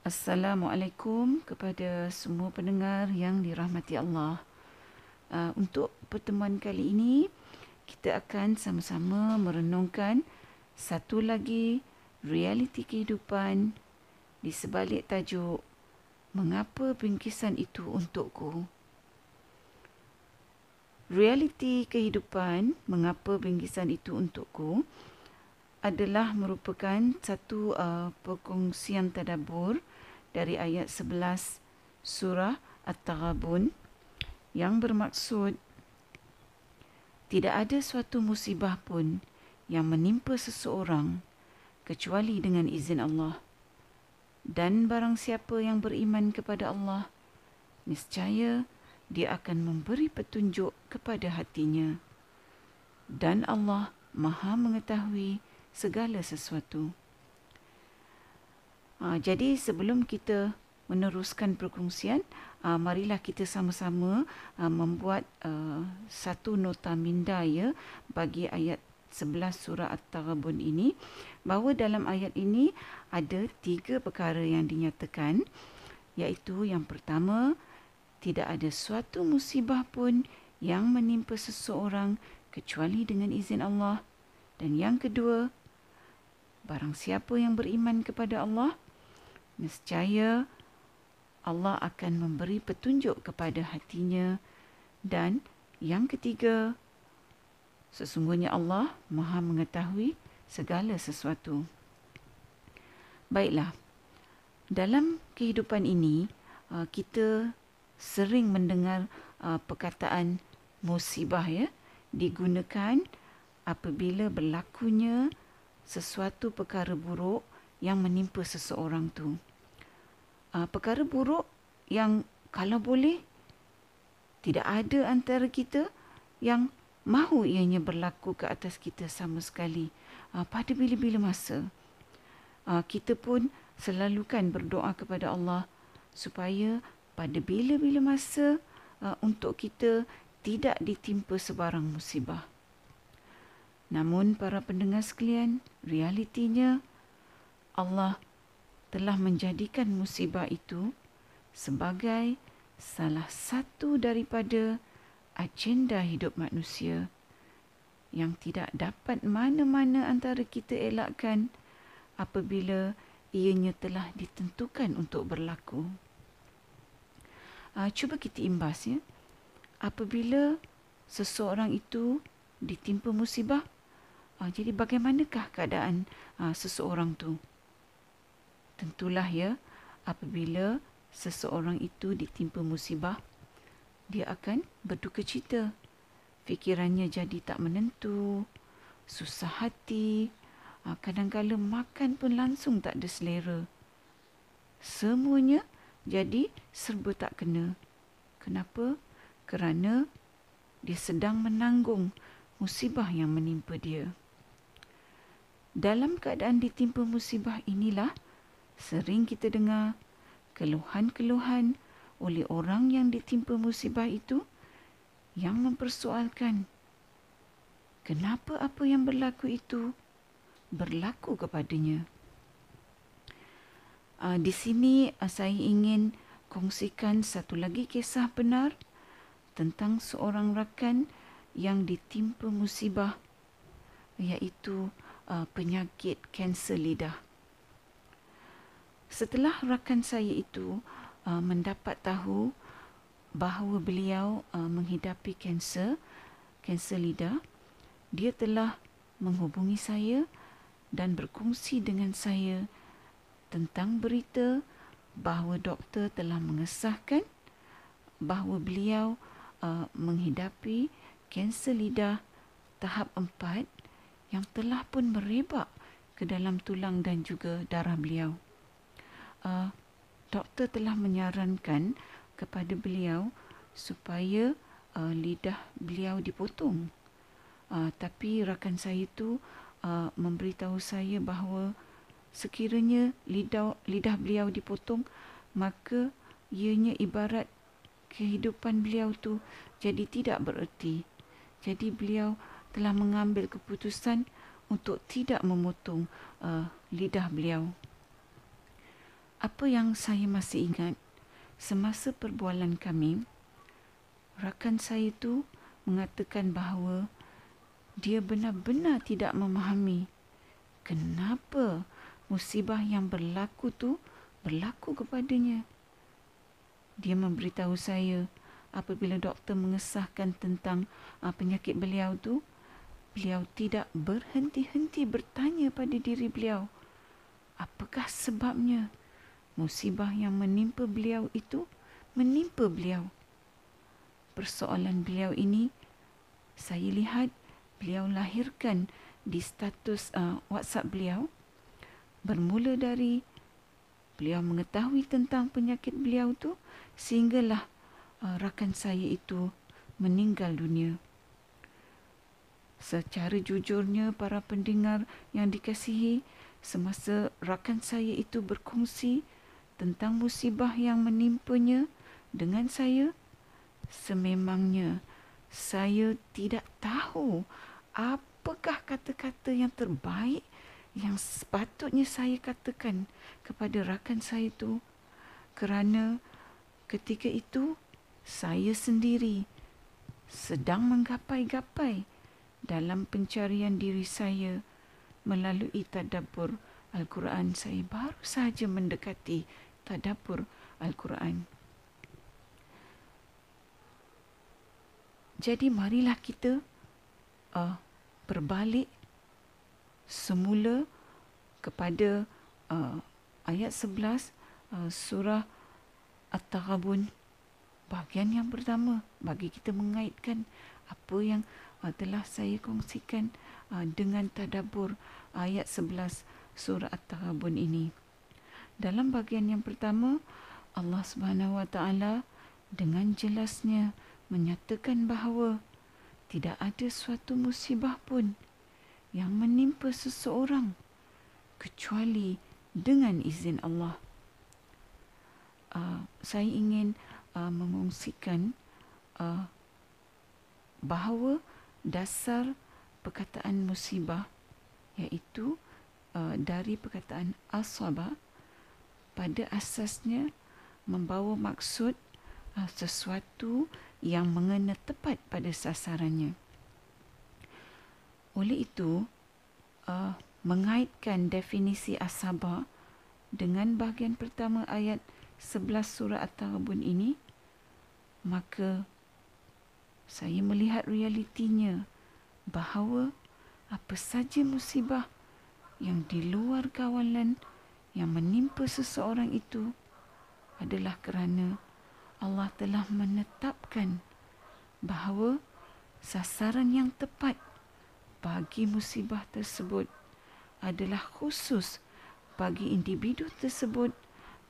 Assalamualaikum kepada semua pendengar yang dirahmati Allah. Uh, untuk pertemuan kali ini, kita akan sama-sama merenungkan satu lagi realiti kehidupan di sebalik tajuk Mengapa bingkisan itu untukku? Realiti kehidupan, mengapa bingkisan itu untukku? adalah merupakan satu uh, perkongsian tadabbur dari ayat 11 surah At-Taghabun yang bermaksud tidak ada suatu musibah pun yang menimpa seseorang kecuali dengan izin Allah. Dan barang siapa yang beriman kepada Allah, niscaya dia akan memberi petunjuk kepada hatinya. Dan Allah Maha mengetahui segala sesuatu. Uh, jadi sebelum kita meneruskan perkongsian, uh, marilah kita sama-sama uh, membuat uh, satu nota minda ya bagi ayat 11 surah At-Taghabun ini. Bahawa dalam ayat ini ada tiga perkara yang dinyatakan. Iaitu yang pertama tidak ada suatu musibah pun yang menimpa seseorang kecuali dengan izin Allah. Dan yang kedua Barang siapa yang beriman kepada Allah, nescaya Allah akan memberi petunjuk kepada hatinya dan yang ketiga, sesungguhnya Allah Maha mengetahui segala sesuatu. Baiklah. Dalam kehidupan ini, uh, kita sering mendengar uh, perkataan musibah ya digunakan apabila berlakunya sesuatu perkara buruk yang menimpa seseorang tu. Uh, perkara buruk yang kalau boleh tidak ada antara kita yang mahu ianya berlaku ke atas kita sama sekali uh, pada bila-bila masa. Uh, kita pun selalu kan berdoa kepada Allah supaya pada bila-bila masa uh, untuk kita tidak ditimpa sebarang musibah. Namun para pendengar sekalian, realitinya Allah telah menjadikan musibah itu sebagai salah satu daripada agenda hidup manusia yang tidak dapat mana-mana antara kita elakkan apabila ianya telah ditentukan untuk berlaku. Uh, cuba kita imbas ya. Apabila seseorang itu ditimpa musibah, Uh, jadi bagaimanakah keadaan uh, seseorang tu? Tentulah ya, apabila seseorang itu ditimpa musibah, dia akan berduka cita. Fikirannya jadi tak menentu, susah hati, uh, kadang-kadang makan pun langsung tak ada selera. Semuanya jadi serba tak kena. Kenapa? Kerana dia sedang menanggung musibah yang menimpa dia. Dalam keadaan ditimpa musibah inilah sering kita dengar keluhan-keluhan oleh orang yang ditimpa musibah itu yang mempersoalkan kenapa apa yang berlaku itu berlaku kepadanya. Uh, di sini uh, saya ingin kongsikan satu lagi kisah benar tentang seorang rakan yang ditimpa musibah iaitu uh, penyakit kanser lidah. Setelah rakan saya itu uh, mendapat tahu bahawa beliau uh, menghidapi kanser, kanser lidah, dia telah menghubungi saya dan berkongsi dengan saya tentang berita bahawa doktor telah mengesahkan bahawa beliau uh, menghidapi kanser lidah tahap empat yang telah pun merebak ke dalam tulang dan juga darah beliau. Uh, doktor telah menyarankan kepada beliau supaya uh, lidah beliau dipotong. Uh, tapi rakan saya itu uh, memberitahu saya bahawa sekiranya lidah lidah beliau dipotong maka ianya ibarat kehidupan beliau tu jadi tidak bererti. Jadi beliau telah mengambil keputusan untuk tidak memotong uh, lidah beliau. Apa yang saya masih ingat semasa perbualan kami rakan saya tu mengatakan bahawa dia benar-benar tidak memahami kenapa musibah yang berlaku tu berlaku kepadanya. Dia memberitahu saya apabila doktor mengesahkan tentang uh, penyakit beliau tu, beliau tidak berhenti-henti bertanya pada diri beliau, apakah sebabnya musibah yang menimpa beliau itu menimpa beliau. Persoalan beliau ini saya lihat beliau lahirkan di status uh, WhatsApp beliau bermula dari beliau mengetahui tentang penyakit beliau tu sehinggalah uh, rakan saya itu meninggal dunia. Secara jujurnya para pendengar yang dikasihi semasa rakan saya itu berkongsi tentang musibah yang menimpanya dengan saya? Sememangnya saya tidak tahu apakah kata-kata yang terbaik yang sepatutnya saya katakan kepada rakan saya itu. Kerana ketika itu saya sendiri sedang menggapai-gapai dalam pencarian diri saya melalui tadabbur Al-Quran. Saya baru sahaja mendekati tadabbur Al-Quran. Jadi marilah kita uh, berbalik semula kepada uh, ayat 11 uh, surah At-Taghabun bahagian yang pertama bagi kita mengaitkan apa yang uh, telah saya kongsikan uh, dengan tadabbur ayat 11 surah At-Taghabun ini. Dalam bahagian yang pertama Allah Subhanahu Wa Taala dengan jelasnya menyatakan bahawa tidak ada suatu musibah pun yang menimpa seseorang kecuali dengan izin Allah. Uh, saya ingin uh, mengungsikan uh, bahawa dasar perkataan musibah iaitu uh, dari perkataan asaba pada asasnya membawa maksud uh, sesuatu yang mengena tepat pada sasarannya. Oleh itu, uh, mengaitkan definisi asabah dengan bahagian pertama ayat 11 surah At-Taghabun ini, maka saya melihat realitinya bahawa apa saja musibah yang di luar kawalan yang menimpa seseorang itu adalah kerana Allah telah menetapkan bahawa sasaran yang tepat bagi musibah tersebut adalah khusus bagi individu tersebut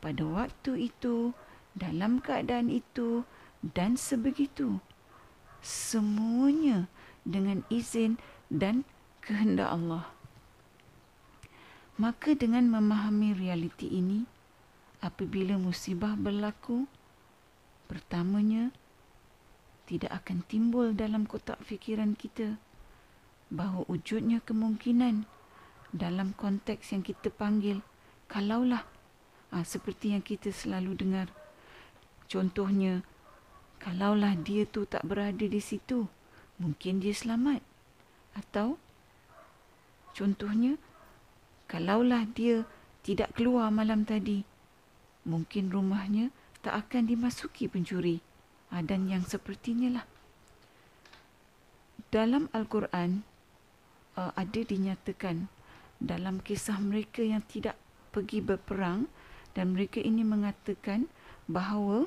pada waktu itu, dalam keadaan itu dan sebegitu. Semuanya dengan izin dan kehendak Allah. Maka dengan memahami realiti ini, apabila musibah berlaku, pertamanya tidak akan timbul dalam kotak fikiran kita bahawa wujudnya kemungkinan dalam konteks yang kita panggil kalaulah ha, seperti yang kita selalu dengar. Contohnya kalaulah dia tu tak berada di situ mungkin dia selamat. Atau contohnya kalaulah dia tidak keluar malam tadi mungkin rumahnya tak akan dimasuki pencuri. Dan yang sepertinya lah. Dalam al-Quran uh, ada dinyatakan dalam kisah mereka yang tidak pergi berperang dan mereka ini mengatakan bahawa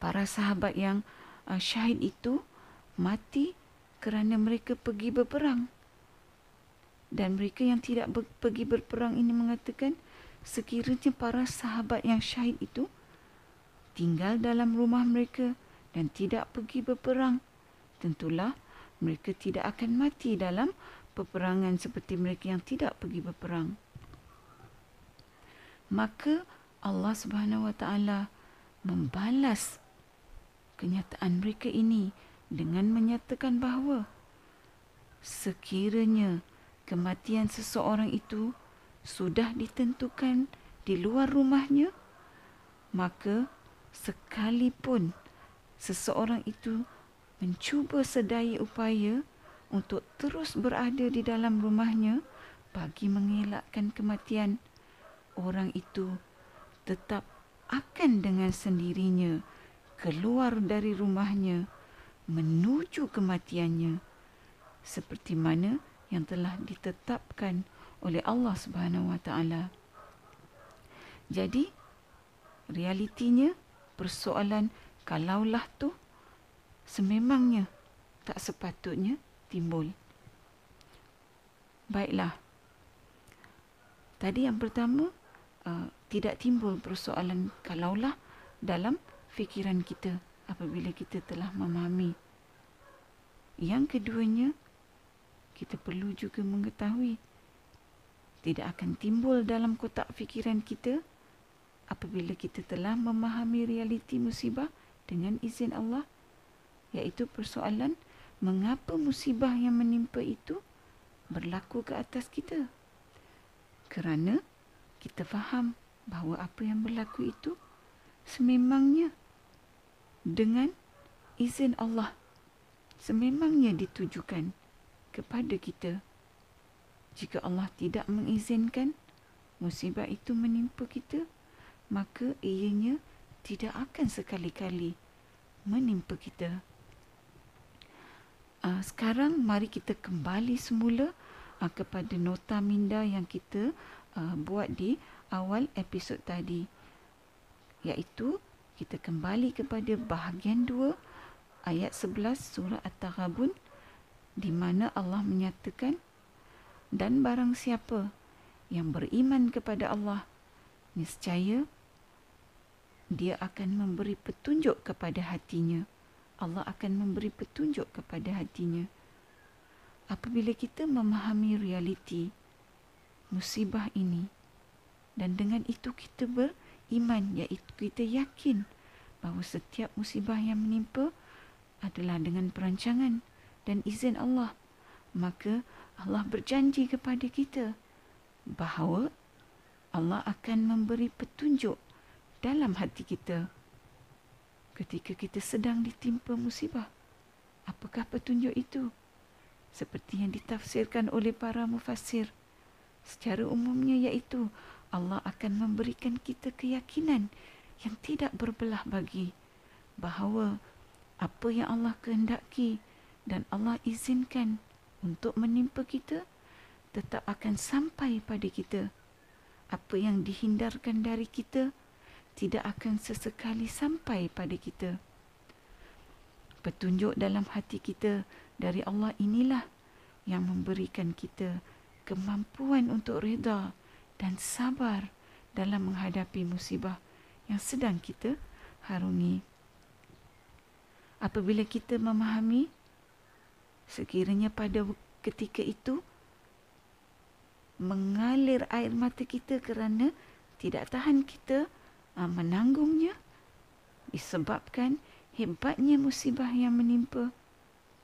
para sahabat yang uh, syahid itu mati kerana mereka pergi berperang dan mereka yang tidak ber- pergi berperang ini mengatakan sekiranya para sahabat yang syahid itu tinggal dalam rumah mereka dan tidak pergi berperang tentulah mereka tidak akan mati dalam peperangan seperti mereka yang tidak pergi berperang. Maka Allah Subhanahu Wa Taala membalas kenyataan mereka ini dengan menyatakan bahawa sekiranya kematian seseorang itu sudah ditentukan di luar rumahnya, maka sekalipun seseorang itu mencuba sedaya upaya untuk terus berada di dalam rumahnya bagi mengelakkan kematian, orang itu tetap akan dengan sendirinya keluar dari rumahnya menuju kematiannya. Seperti mana yang telah ditetapkan oleh Allah Subhanahu Wa Taala. Jadi realitinya persoalan kalaulah tu sememangnya tak sepatutnya timbul. Baiklah. Tadi yang pertama uh, tidak timbul persoalan kalaulah dalam fikiran kita apabila kita telah memahami. Yang keduanya kita perlu juga mengetahui tidak akan timbul dalam kotak fikiran kita apabila kita telah memahami realiti musibah dengan izin Allah iaitu persoalan mengapa musibah yang menimpa itu berlaku ke atas kita. Kerana kita faham bahawa apa yang berlaku itu sememangnya dengan izin Allah sememangnya ditujukan kepada kita. Jika Allah tidak mengizinkan musibah itu menimpa kita, maka ianya tidak akan sekali-kali menimpa kita. Uh, sekarang mari kita kembali semula uh, kepada nota minda yang kita uh, buat di awal episod tadi. Iaitu kita kembali kepada bahagian 2 ayat 11 surah At-Taghabun di mana Allah menyatakan dan barang siapa yang beriman kepada Allah niscaya dia akan memberi petunjuk kepada hatinya. Allah akan memberi petunjuk kepada hatinya. Apabila kita memahami realiti musibah ini dan dengan itu kita beriman iaitu kita yakin bahawa setiap musibah yang menimpa adalah dengan perancangan dan izin Allah maka Allah berjanji kepada kita bahawa Allah akan memberi petunjuk dalam hati kita ketika kita sedang ditimpa musibah. Apakah petunjuk itu? Seperti yang ditafsirkan oleh para mufassir. Secara umumnya iaitu Allah akan memberikan kita keyakinan yang tidak berbelah bagi bahawa apa yang Allah kehendaki dan Allah izinkan untuk menimpa kita tetap akan sampai pada kita. Apa yang dihindarkan dari kita tidak akan sesekali sampai pada kita. Petunjuk dalam hati kita dari Allah inilah yang memberikan kita kemampuan untuk reda dan sabar dalam menghadapi musibah yang sedang kita harungi. Apabila kita memahami sekiranya pada ketika itu mengalir air mata kita kerana tidak tahan kita uh, menanggungnya disebabkan hebatnya musibah yang menimpa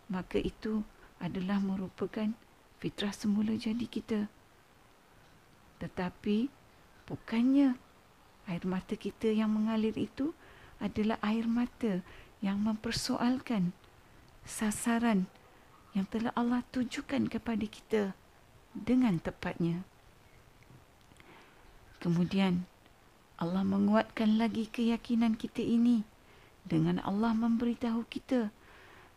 maka itu adalah merupakan fitrah semula jadi kita. Tetapi bukannya air mata kita yang mengalir itu adalah air mata yang mempersoalkan sasaran yang telah Allah tujukan kepada kita dengan tepatnya. Kemudian Allah menguatkan lagi keyakinan kita ini dengan Allah memberitahu kita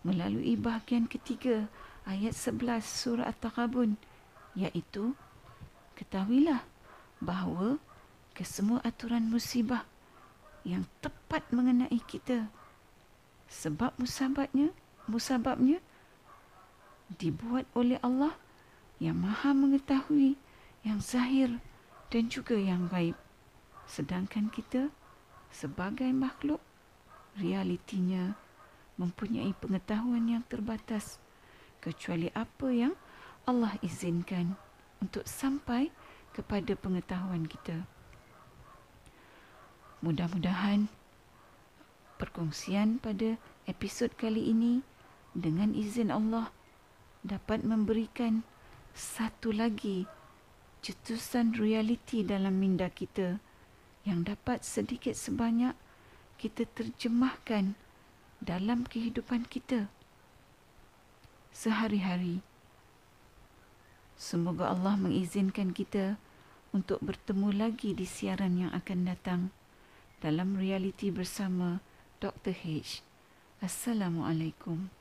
melalui bahagian ketiga ayat 11 surah At-Taghabun iaitu ketahuilah bahawa kesemua aturan musibah yang tepat mengenai kita sebab musababnya musababnya dibuat oleh Allah yang maha mengetahui yang zahir dan juga yang gaib. Sedangkan kita sebagai makhluk realitinya mempunyai pengetahuan yang terbatas kecuali apa yang Allah izinkan untuk sampai kepada pengetahuan kita. Mudah-mudahan perkongsian pada episod kali ini dengan izin Allah dapat memberikan satu lagi cetusan realiti dalam minda kita yang dapat sedikit sebanyak kita terjemahkan dalam kehidupan kita sehari-hari. Semoga Allah mengizinkan kita untuk bertemu lagi di siaran yang akan datang dalam realiti bersama Dr. H. Assalamualaikum.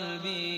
قلبي